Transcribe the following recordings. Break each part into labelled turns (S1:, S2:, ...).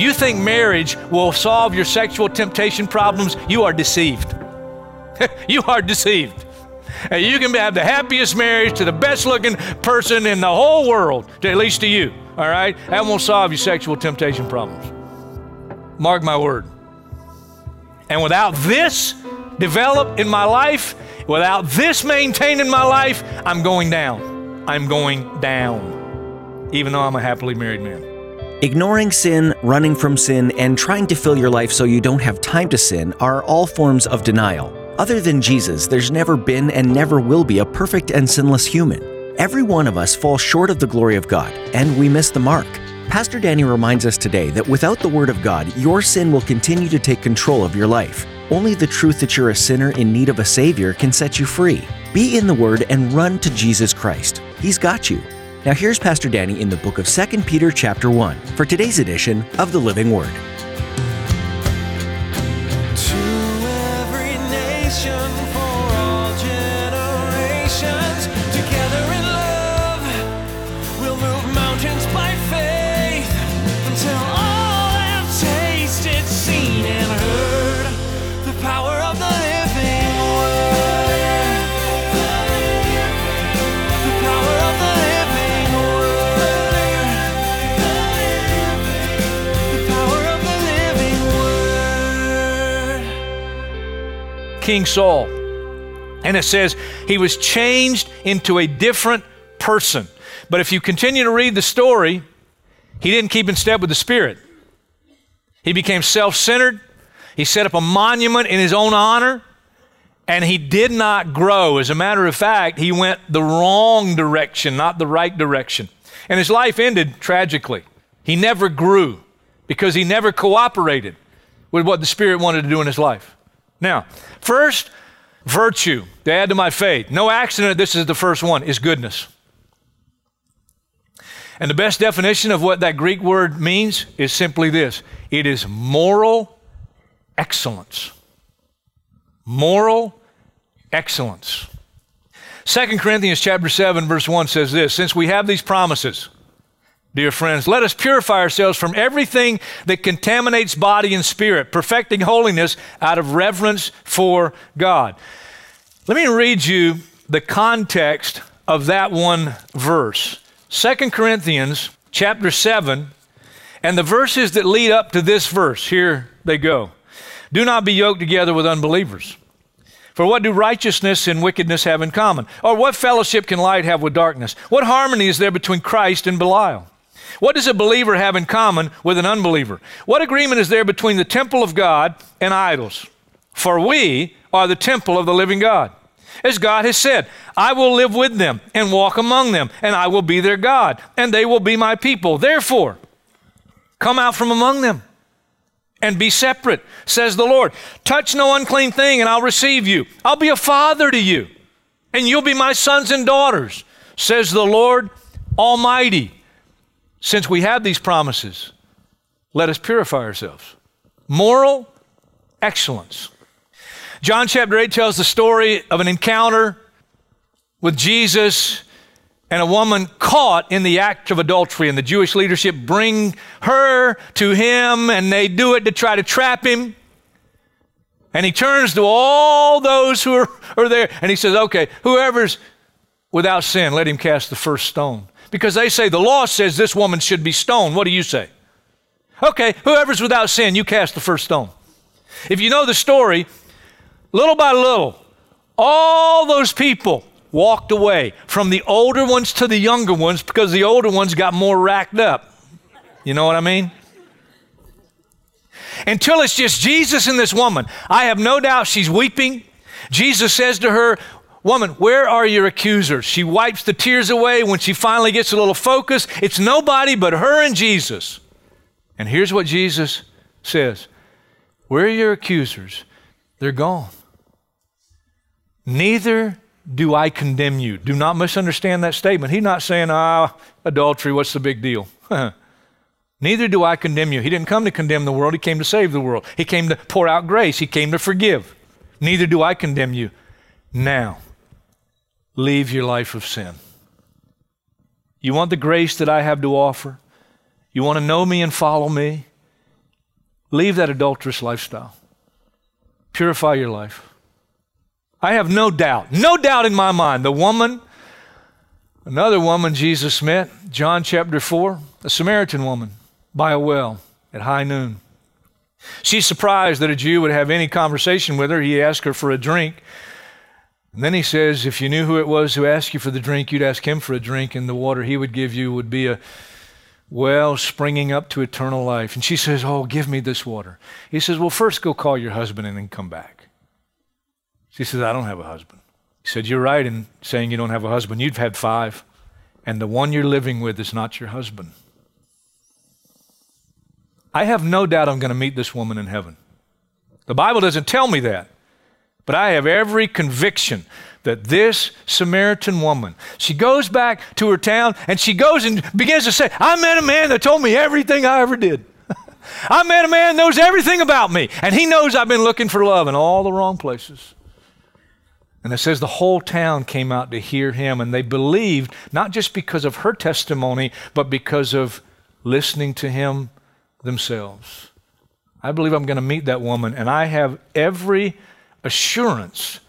S1: You think marriage will solve your sexual temptation problems, you are deceived. you are deceived. You can have the happiest marriage to the best looking person in the whole world, at least to you, all right? That won't solve your sexual temptation problems. Mark my word. And without this developed in my life, without this maintained in my life, I'm going down. I'm going down, even though I'm a happily married man.
S2: Ignoring sin, running from sin, and trying to fill your life so you don't have time to sin are all forms of denial. Other than Jesus, there's never been and never will be a perfect and sinless human. Every one of us falls short of the glory of God, and we miss the mark. Pastor Danny reminds us today that without the Word of God, your sin will continue to take control of your life. Only the truth that you're a sinner in need of a Savior can set you free. Be in the Word and run to Jesus Christ. He's got you. Now here's Pastor Danny in the book of 2 Peter chapter 1 for today's edition
S3: of the Living Word.
S1: King Saul. And it says he was changed into a different person. But if you continue to read the story, he didn't keep in step with the Spirit. He became self centered. He set up a monument in his own honor, and he did not grow. As a matter of fact, he went the wrong direction, not the right direction. And his life ended tragically. He never grew because he never cooperated with what the Spirit wanted to do in his life. Now, first, virtue to add to my faith. No accident, this is the first one, is goodness. And the best definition of what that Greek word means is simply this it is moral excellence. Moral excellence. 2 Corinthians chapter 7 verse 1 says this, since we have these promises, dear friends, let us purify ourselves from everything that contaminates body and spirit, perfecting holiness out of reverence for God. Let me read you the context of that one verse. 2 Corinthians chapter 7 and the verses that lead up to this verse. Here they go. Do not be yoked together with unbelievers. For what do righteousness and wickedness have in common? Or what fellowship can light have with darkness? What harmony is there between Christ and Belial? What does a believer have in common with an unbeliever? What agreement is there between the temple of God and idols? For we are the temple of the living God. As God has said, I will live with them and walk among them, and I will be their God, and they will be my people. Therefore, come out from among them and be separate, says the Lord. Touch no unclean thing, and I'll receive you. I'll be a father to you, and you'll be my sons and daughters, says the Lord Almighty. Since we have these promises, let us purify ourselves. Moral excellence. John chapter 8 tells the story of an encounter with Jesus and a woman caught in the act of adultery, and the Jewish leadership bring her to him, and they do it to try to trap him. And he turns to all those who are, are there, and he says, Okay, whoever's without sin, let him cast the first stone. Because they say the law says this woman should be stoned. What do you say? Okay, whoever's without sin, you cast the first stone. If you know the story, little by little, all those people walked away from the older ones to the younger ones because the older ones got more racked up. You know what I mean? Until it's just Jesus and this woman. I have no doubt she's weeping. Jesus says to her, Woman, where are your accusers? She wipes the tears away. When she finally gets a little focus, it's nobody but her and Jesus. And here's what Jesus says Where are your accusers? They're gone. Neither do I condemn you. Do not misunderstand that statement. He's not saying, ah, adultery, what's the big deal? Neither do I condemn you. He didn't come to condemn the world, He came to save the world. He came to pour out grace, He came to forgive. Neither do I condemn you. Now, leave your life of sin. You want the grace that I have to offer? You want to know me and follow me? Leave that adulterous lifestyle. Purify your life. I have no doubt, no doubt in my mind, the woman, another woman Jesus met, John chapter 4, a Samaritan woman by a well at high noon. She's surprised that a Jew would have any conversation with her. He asked her for a drink. And then he says, If you knew who it was who asked you for the drink, you'd ask him for a drink, and the water he would give you would be a well springing up to eternal life. And she says, Oh, give me this water. He says, Well, first go call your husband and then come back. She says, I don't have a husband. He said, You're right in saying you don't have a husband. You've had five, and the one you're living with is not your husband. I have no doubt I'm going to meet this woman in heaven. The Bible doesn't tell me that, but I have every conviction that this Samaritan woman, she goes back to her town and she goes and begins to say, I met a man that told me everything I ever did. I met a man that knows everything about me, and he knows I've been looking for love in all the wrong places. And it says the whole town came out to hear him, and they believed not just because of her testimony, but because of listening to him themselves. I believe I'm going to meet that woman, and I have every assurance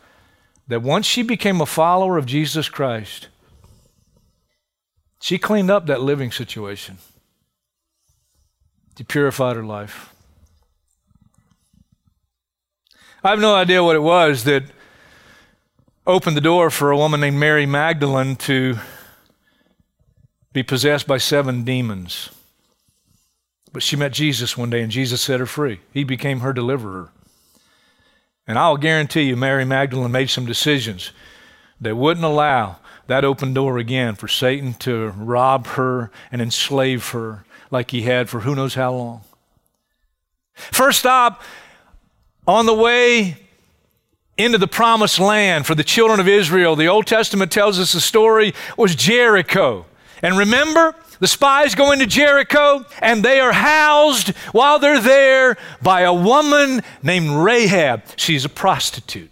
S1: that once she became a follower of Jesus Christ, she cleaned up that living situation. She purified her life. I have no idea what it was that opened the door for a woman named Mary Magdalene to be possessed by seven demons. But she met Jesus one day and Jesus set her free. He became her deliverer. And I'll guarantee you, Mary Magdalene made some decisions that wouldn't allow that open door again for Satan to rob her and enslave her like he had for who knows how long. First stop on the way into the promised land for the children of Israel, the Old Testament tells us the story was Jericho. And remember, the spies go into Jericho and they are housed while they're there by a woman named Rahab. She's a prostitute.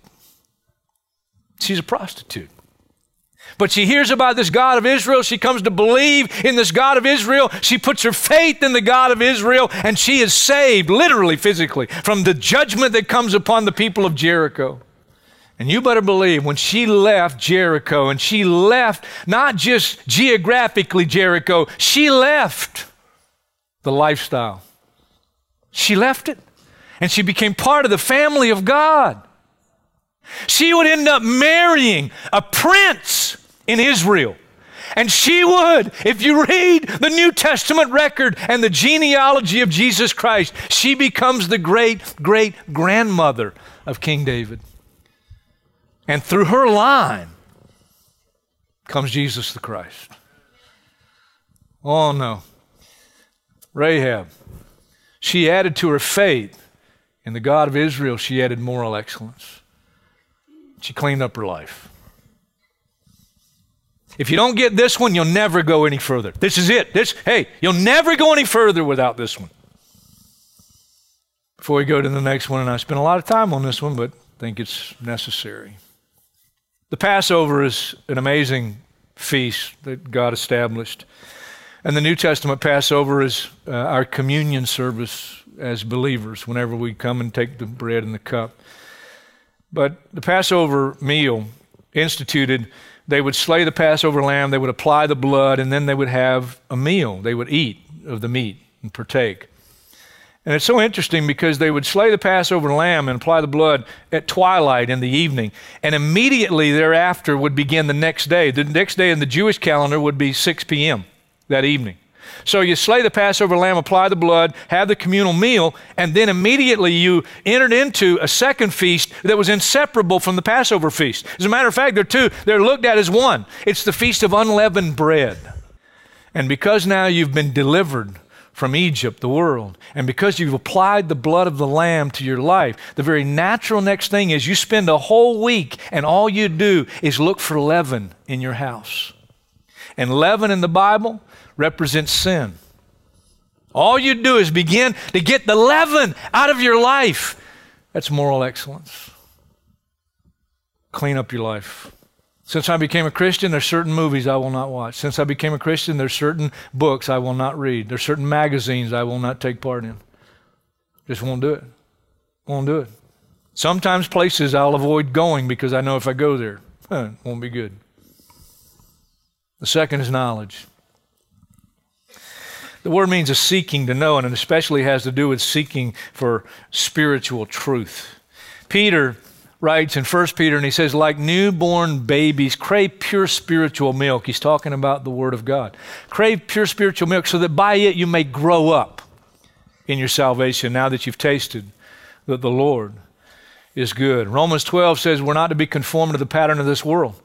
S1: She's a prostitute. But she hears about this God of Israel. She comes to believe in this God of Israel. She puts her faith in the God of Israel, and she is saved, literally, physically, from the judgment that comes upon the people of Jericho. And you better believe when she left Jericho, and she left not just geographically Jericho, she left the lifestyle. She left it, and she became part of the family of God. She would end up marrying a prince in Israel. And she would, if you read the New Testament record and the genealogy of Jesus Christ, she becomes the great great grandmother of King David. And through her line comes Jesus the Christ. Oh no. Rahab, she added to her faith in the God of Israel, she added moral excellence. She cleaned up her life. If you don't get this one, you'll never go any further. This is it. This, hey, you'll never go any further without this one. Before we go to the next one, and I spent a lot of time on this one, but think it's necessary. The Passover is an amazing feast that God established. And the New Testament Passover is uh, our communion service as believers whenever we come and take the bread and the cup. But the Passover meal instituted, they would slay the Passover lamb, they would apply the blood, and then they would have a meal. They would eat of the meat and partake. And it's so interesting because they would slay the Passover lamb and apply the blood at twilight in the evening. And immediately thereafter would begin the next day. The next day in the Jewish calendar would be 6 p.m. that evening. So you slay the Passover lamb, apply the blood, have the communal meal, and then immediately you entered into a second feast that was inseparable from the Passover feast. As a matter of fact, they're two, they're looked at as one. It's the feast of unleavened bread. And because now you've been delivered from Egypt, the world, and because you've applied the blood of the Lamb to your life, the very natural next thing is you spend a whole week and all you do is look for leaven in your house. And leaven in the Bible represents sin. All you do is begin to get the leaven out of your life. That's moral excellence. Clean up your life. Since I became a Christian, there's certain movies I will not watch. Since I became a Christian, there's certain books I will not read. There's certain magazines I will not take part in. Just won't do it. Won't do it. Sometimes places I'll avoid going because I know if I go there, it won't be good. The second is knowledge. The word means a seeking to know, and it especially has to do with seeking for spiritual truth. Peter writes in 1 Peter, and he says, like newborn babies, crave pure spiritual milk. He's talking about the Word of God. Crave pure spiritual milk so that by it you may grow up in your salvation now that you've tasted that the Lord is good. Romans 12 says we're not to be conformed to the pattern of this world,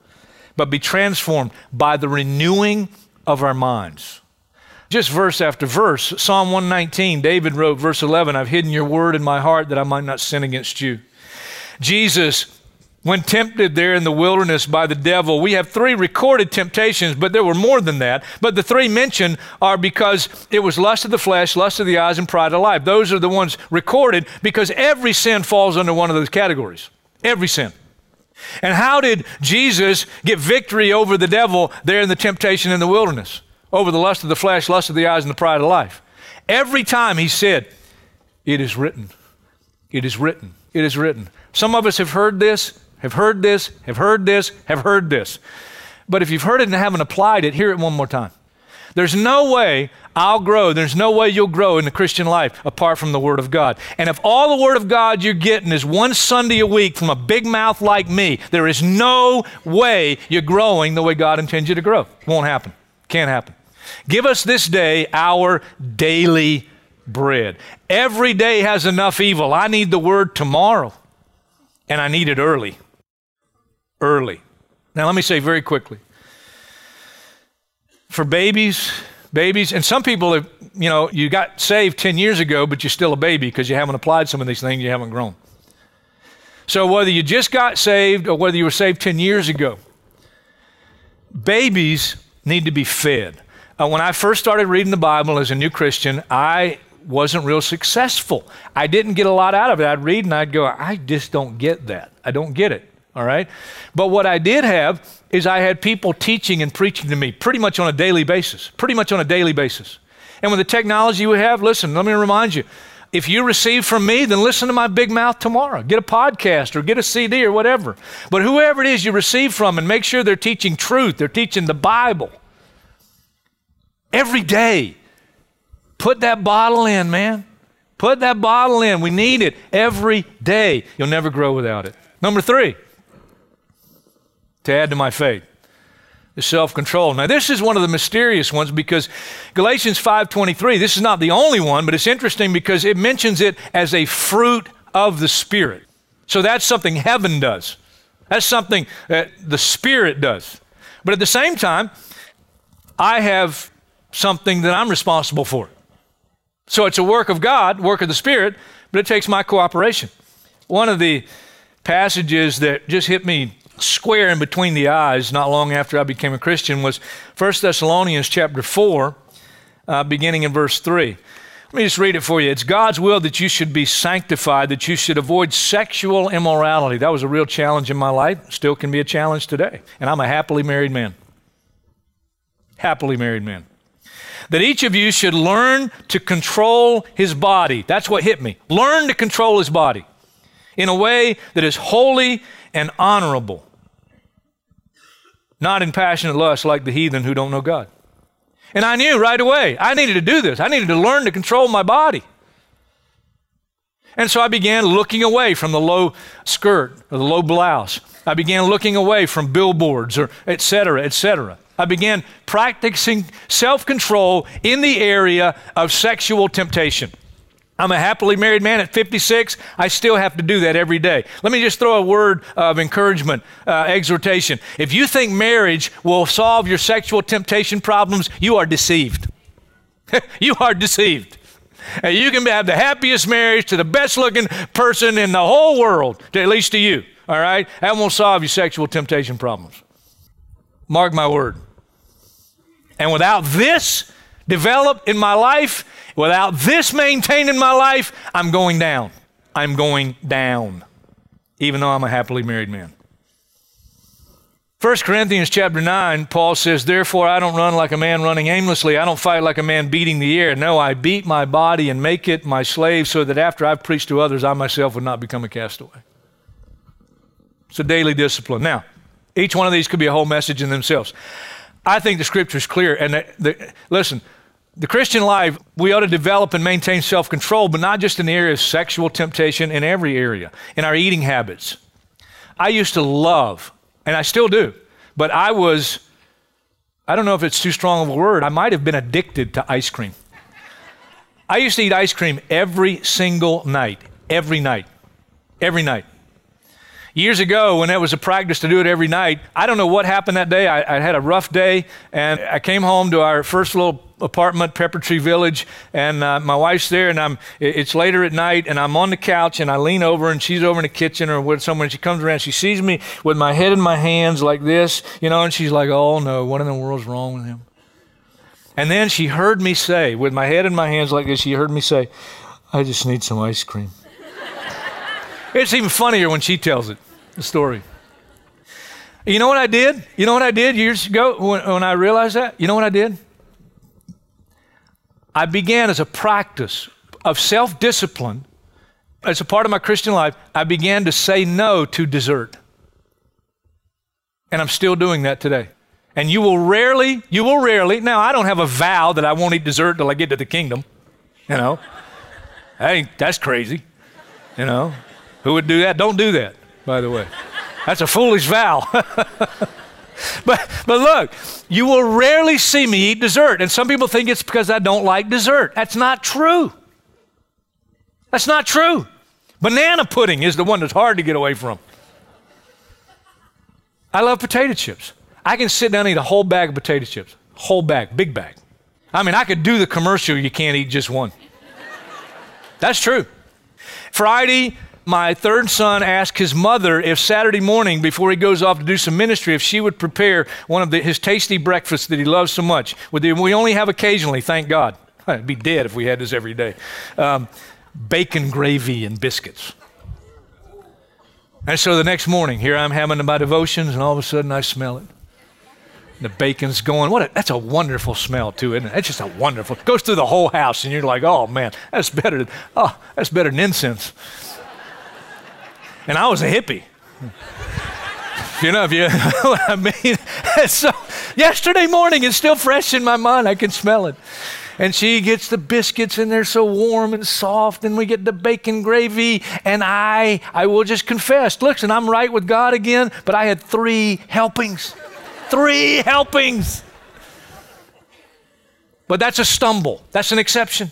S1: but be transformed by the renewing of our minds. Just verse after verse. Psalm 119, David wrote, verse 11, I've hidden your word in my heart that I might not sin against you. Jesus, when tempted there in the wilderness by the devil, we have three recorded temptations, but there were more than that. But the three mentioned are because it was lust of the flesh, lust of the eyes, and pride of life. Those are the ones recorded because every sin falls under one of those categories. Every sin. And how did Jesus get victory over the devil there in the temptation in the wilderness? Over the lust of the flesh, lust of the eyes, and the pride of life. Every time he said, It is written. It is written. It is written. Some of us have heard this, have heard this, have heard this, have heard this. But if you've heard it and haven't applied it, hear it one more time. There's no way I'll grow. There's no way you'll grow in the Christian life apart from the Word of God. And if all the Word of God you're getting is one Sunday a week from a big mouth like me, there is no way you're growing the way God intends you to grow. Won't happen. Can't happen. Give us this day our daily bread. Every day has enough evil. I need the Word tomorrow and I need it early. Early. Now, let me say very quickly for babies, babies, and some people have, you know, you got saved 10 years ago, but you're still a baby because you haven't applied some of these things, you haven't grown. So, whether you just got saved or whether you were saved 10 years ago, babies need to be fed. Uh, when I first started reading the Bible as a new Christian, I wasn't real successful. I didn't get a lot out of it. I'd read and I'd go, I just don't get that. I don't get it. All right? But what I did have is I had people teaching and preaching to me pretty much on a daily basis. Pretty much on a daily basis. And with the technology we have, listen, let me remind you if you receive from me, then listen to my big mouth tomorrow. Get a podcast or get a CD or whatever. But whoever it is you receive from, and make sure they're teaching truth, they're teaching the Bible every day. Put that bottle in, man. Put that bottle in. We need it every day. You'll never grow without it. Number three, to add to my faith, is self-control. Now this is one of the mysterious ones because Galatians 5:23, this is not the only one, but it's interesting because it mentions it as a fruit of the spirit. So that's something heaven does. That's something that the spirit does. But at the same time, I have something that I'm responsible for. So it's a work of God, work of the Spirit, but it takes my cooperation. One of the passages that just hit me square in between the eyes not long after I became a Christian was 1 Thessalonians chapter 4, uh, beginning in verse 3. Let me just read it for you. It's God's will that you should be sanctified, that you should avoid sexual immorality. That was a real challenge in my life, still can be a challenge today. And I'm a happily married man. Happily married man that each of you should learn to control his body. That's what hit me. Learn to control his body in a way that is holy and honorable, not in passionate lust like the heathen who don't know God. And I knew right away I needed to do this. I needed to learn to control my body. And so I began looking away from the low skirt or the low blouse. I began looking away from billboards or et cetera, et cetera. I began practicing self control in the area of sexual temptation. I'm a happily married man at 56. I still have to do that every day. Let me just throw a word of encouragement, uh, exhortation. If you think marriage will solve your sexual temptation problems, you are deceived. you are deceived. You can have the happiest marriage to the best looking person in the whole world, to, at least to you. All right? That won't solve your sexual temptation problems. Mark my word. And without this developed in my life, without this maintained in my life, I'm going down. I'm going down, even though I'm a happily married man. 1 Corinthians chapter 9, Paul says, Therefore I don't run like a man running aimlessly. I don't fight like a man beating the air. No, I beat my body and make it my slave so that after I've preached to others, I myself would not become a castaway. It's a daily discipline. Now, each one of these could be a whole message in themselves. I think the scripture is clear. And the, the, listen, the Christian life, we ought to develop and maintain self control, but not just in the area of sexual temptation, in every area, in our eating habits. I used to love, and I still do, but I was, I don't know if it's too strong of a word, I might have been addicted to ice cream. I used to eat ice cream every single night, every night, every night. Years ago, when it was a practice to do it every night, I don't know what happened that day. I, I, had a rough day, and I came home to our first little apartment, Pepper Tree Village, and uh, my wife's there, and I'm. It's later at night, and I'm on the couch, and I lean over, and she's over in the kitchen or with and she comes around, she sees me with my head in my hands like this, you know, and she's like, "Oh no, what in the world's wrong with him?" And then she heard me say, with my head in my hands like this, she heard me say, "I just need some ice cream." It's even funnier when she tells it, the story. You know what I did? You know what I did years ago when, when I realized that? You know what I did? I began as a practice of self discipline, as a part of my Christian life, I began to say no to dessert. And I'm still doing that today. And you will rarely, you will rarely, now I don't have a vow that I won't eat dessert till I get to the kingdom. You know, hey, that's crazy. You know, who would do that? Don't do that, by the way. That's a foolish vow. but, but look, you will rarely see me eat dessert. And some people think it's because I don't like dessert. That's not true. That's not true. Banana pudding is the one that's hard to get away from. I love potato chips. I can sit down and eat a whole bag of potato chips. Whole bag, big bag. I mean, I could do the commercial, you can't eat just one. That's true. Friday, my third son asked his mother if Saturday morning, before he goes off to do some ministry, if she would prepare one of the, his tasty breakfasts that he loves so much. We only have occasionally, thank God. I'd be dead if we had this every day. Um, bacon gravy and biscuits. And so the next morning, here I'm having my devotions, and all of a sudden I smell it. The bacon's going. What? A, that's a wonderful smell too, isn't it? It's just a wonderful. It goes through the whole house, and you're like, oh man, that's better. Than, oh, that's better than incense. And I was a hippie. you know, if you I mean. so yesterday morning, it's still fresh in my mind. I can smell it. And she gets the biscuits, and they're so warm and soft, and we get the bacon gravy. And I, I will just confess, listen, I'm right with God again, but I had three helpings. three helpings. But that's a stumble. That's an exception.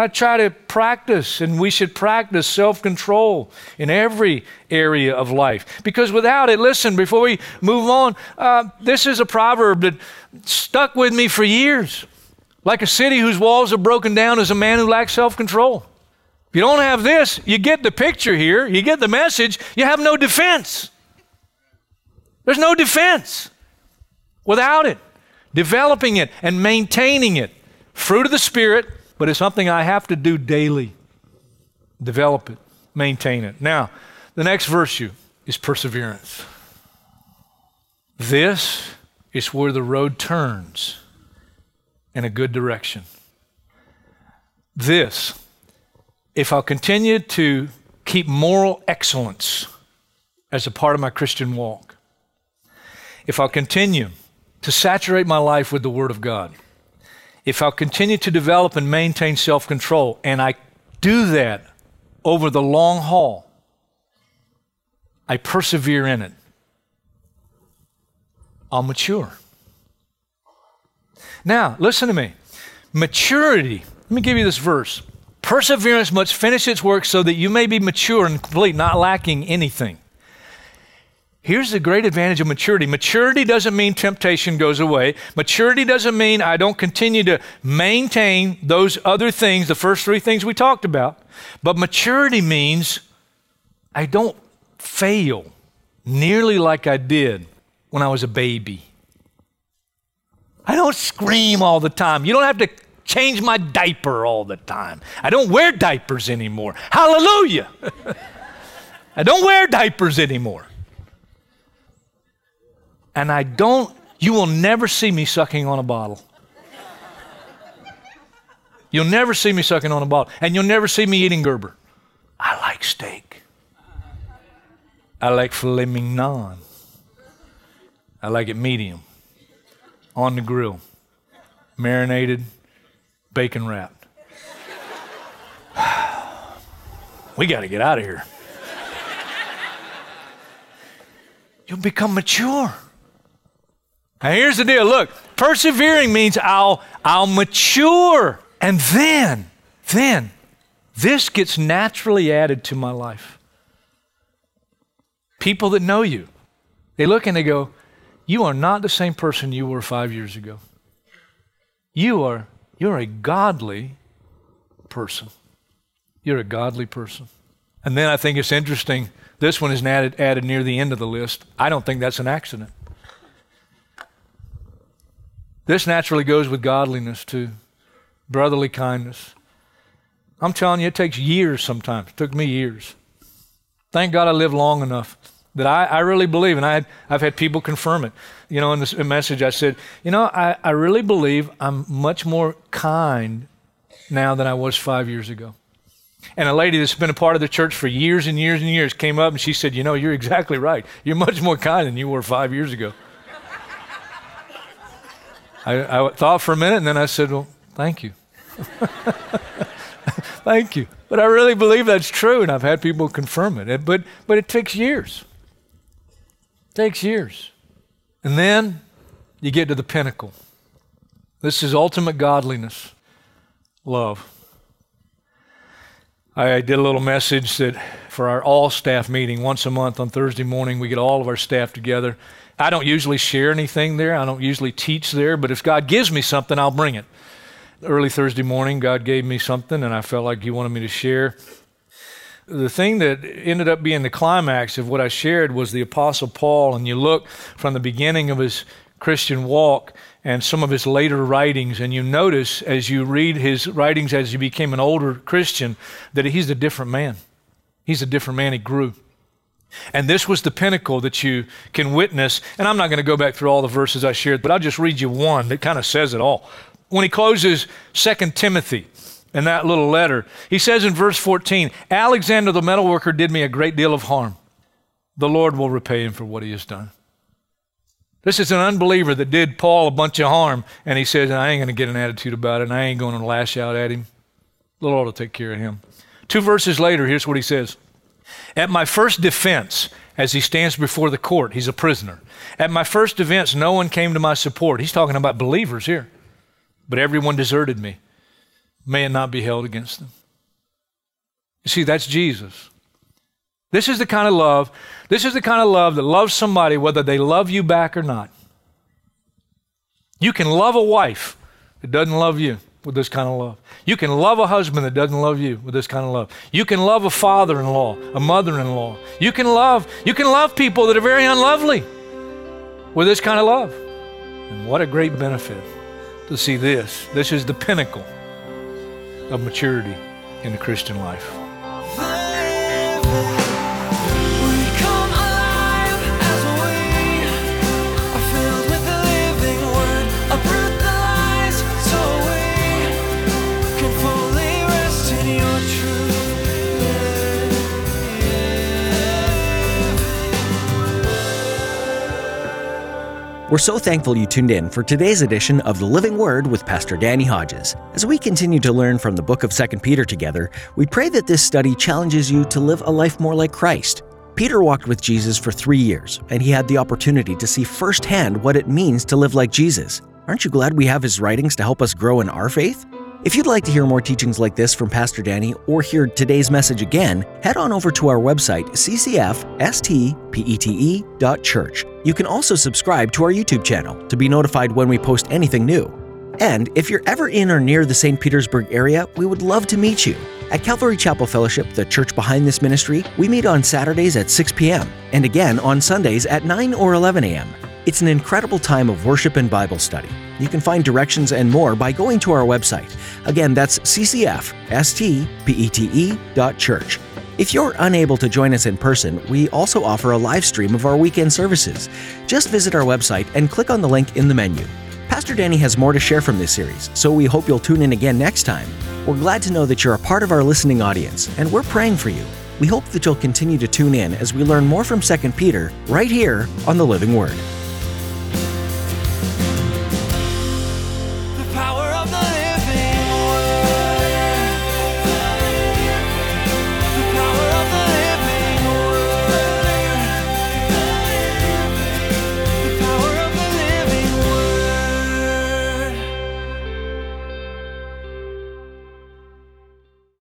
S1: I try to practice, and we should practice self control in every area of life. Because without it, listen, before we move on, uh, this is a proverb that stuck with me for years. Like a city whose walls are broken down is a man who lacks self control. If you don't have this, you get the picture here, you get the message, you have no defense. There's no defense without it. Developing it and maintaining it. Fruit of the Spirit but it's something I have to do daily. Develop it, maintain it. Now, the next virtue is perseverance. This is where the road turns in a good direction. This, if I'll continue to keep moral excellence as a part of my Christian walk, if I'll continue to saturate my life with the Word of God, if I'll continue to develop and maintain self control, and I do that over the long haul, I persevere in it, I'll mature. Now, listen to me. Maturity, let me give you this verse. Perseverance must finish its work so that you may be mature and complete, not lacking anything. Here's the great advantage of maturity. Maturity doesn't mean temptation goes away. Maturity doesn't mean I don't continue to maintain those other things, the first three things we talked about. But maturity means I don't fail nearly like I did when I was a baby. I don't scream all the time. You don't have to change my diaper all the time. I don't wear diapers anymore. Hallelujah. I don't wear diapers anymore. And I don't, you will never see me sucking on a bottle. You'll never see me sucking on a bottle. And you'll never see me eating Gerber. I like steak. I like filet mignon. I like it medium, on the grill, marinated, bacon wrapped. we got to get out of here. You'll become mature. Now here's the deal. Look, persevering means I'll I'll mature. And then, then, this gets naturally added to my life. People that know you, they look and they go, You are not the same person you were five years ago. You are you're a godly person. You're a godly person. And then I think it's interesting. This one is added, added near the end of the list. I don't think that's an accident. This naturally goes with godliness too, brotherly kindness. I'm telling you, it takes years sometimes. It took me years. Thank God I lived long enough that I, I really believe, and I had, I've had people confirm it. You know, in this message, I said, you know, I, I really believe I'm much more kind now than I was five years ago. And a lady that's been a part of the church for years and years and years came up and she said, You know, you're exactly right. You're much more kind than you were five years ago. I, I thought for a minute and then I said, Well, thank you. thank you. But I really believe that's true, and I've had people confirm it. But, but it takes years. It takes years. And then you get to the pinnacle. This is ultimate godliness love. I did a little message that for our all staff meeting once a month on Thursday morning, we get all of our staff together. I don't usually share anything there, I don't usually teach there, but if God gives me something, I'll bring it. Early Thursday morning, God gave me something, and I felt like He wanted me to share. The thing that ended up being the climax of what I shared was the Apostle Paul, and you look from the beginning of his Christian walk and some of his later writings, and you notice as you read his writings as he became an older Christian that he's a different man. He's a different man. He grew. And this was the pinnacle that you can witness. And I'm not going to go back through all the verses I shared, but I'll just read you one that kind of says it all. When he closes 2 Timothy in that little letter, he says in verse 14 Alexander the metalworker did me a great deal of harm. The Lord will repay him for what he has done. This is an unbeliever that did Paul a bunch of harm, and he says, I ain't going to get an attitude about it, and I ain't going to lash out at him. The Lord will take care of him. Two verses later, here's what he says At my first defense, as he stands before the court, he's a prisoner. At my first defense, no one came to my support. He's talking about believers here. But everyone deserted me. May it not be held against them. You see, that's Jesus. This is the kind of love, this is the kind of love that loves somebody whether they love you back or not. You can love a wife that doesn't love you with this kind of love. You can love a husband that doesn't love you with this kind of love. You can love a father-in-law, a mother-in-law. You can love you can love people that are very unlovely with this kind of love. And what a great benefit to see this. This is the pinnacle of maturity in the Christian life.
S2: We're so thankful you tuned in for today's edition of The Living Word with Pastor Danny Hodges. As we continue to learn from the book of 2 Peter together, we pray that this study challenges you to live a life more like Christ. Peter walked with Jesus for three years, and he had the opportunity to see firsthand what it means to live like Jesus. Aren't you glad we have his writings to help us grow in our faith? If you'd like to hear more teachings like this from Pastor Danny or hear today's message again, head on over to our website, ccfstpete.church. You can also subscribe to our YouTube channel to be notified when we post anything new. And if you're ever in or near the St. Petersburg area, we would love to meet you. At Calvary Chapel Fellowship, the church behind this ministry, we meet on Saturdays at 6 p.m. and again on Sundays at 9 or 11 a.m. It's an incredible time of worship and Bible study. You can find directions and more by going to our website. Again, that's ccfstpete.church. If you're unable to join us in person, we also offer a live stream of our weekend services. Just visit our website and click on the link in the menu. Pastor Danny has more to share from this series, so we hope you'll tune in again next time. We're glad to know that you're a part of our listening audience, and we're praying for you. We hope that you'll continue to tune in as we learn more from 2 Peter right here on the Living Word.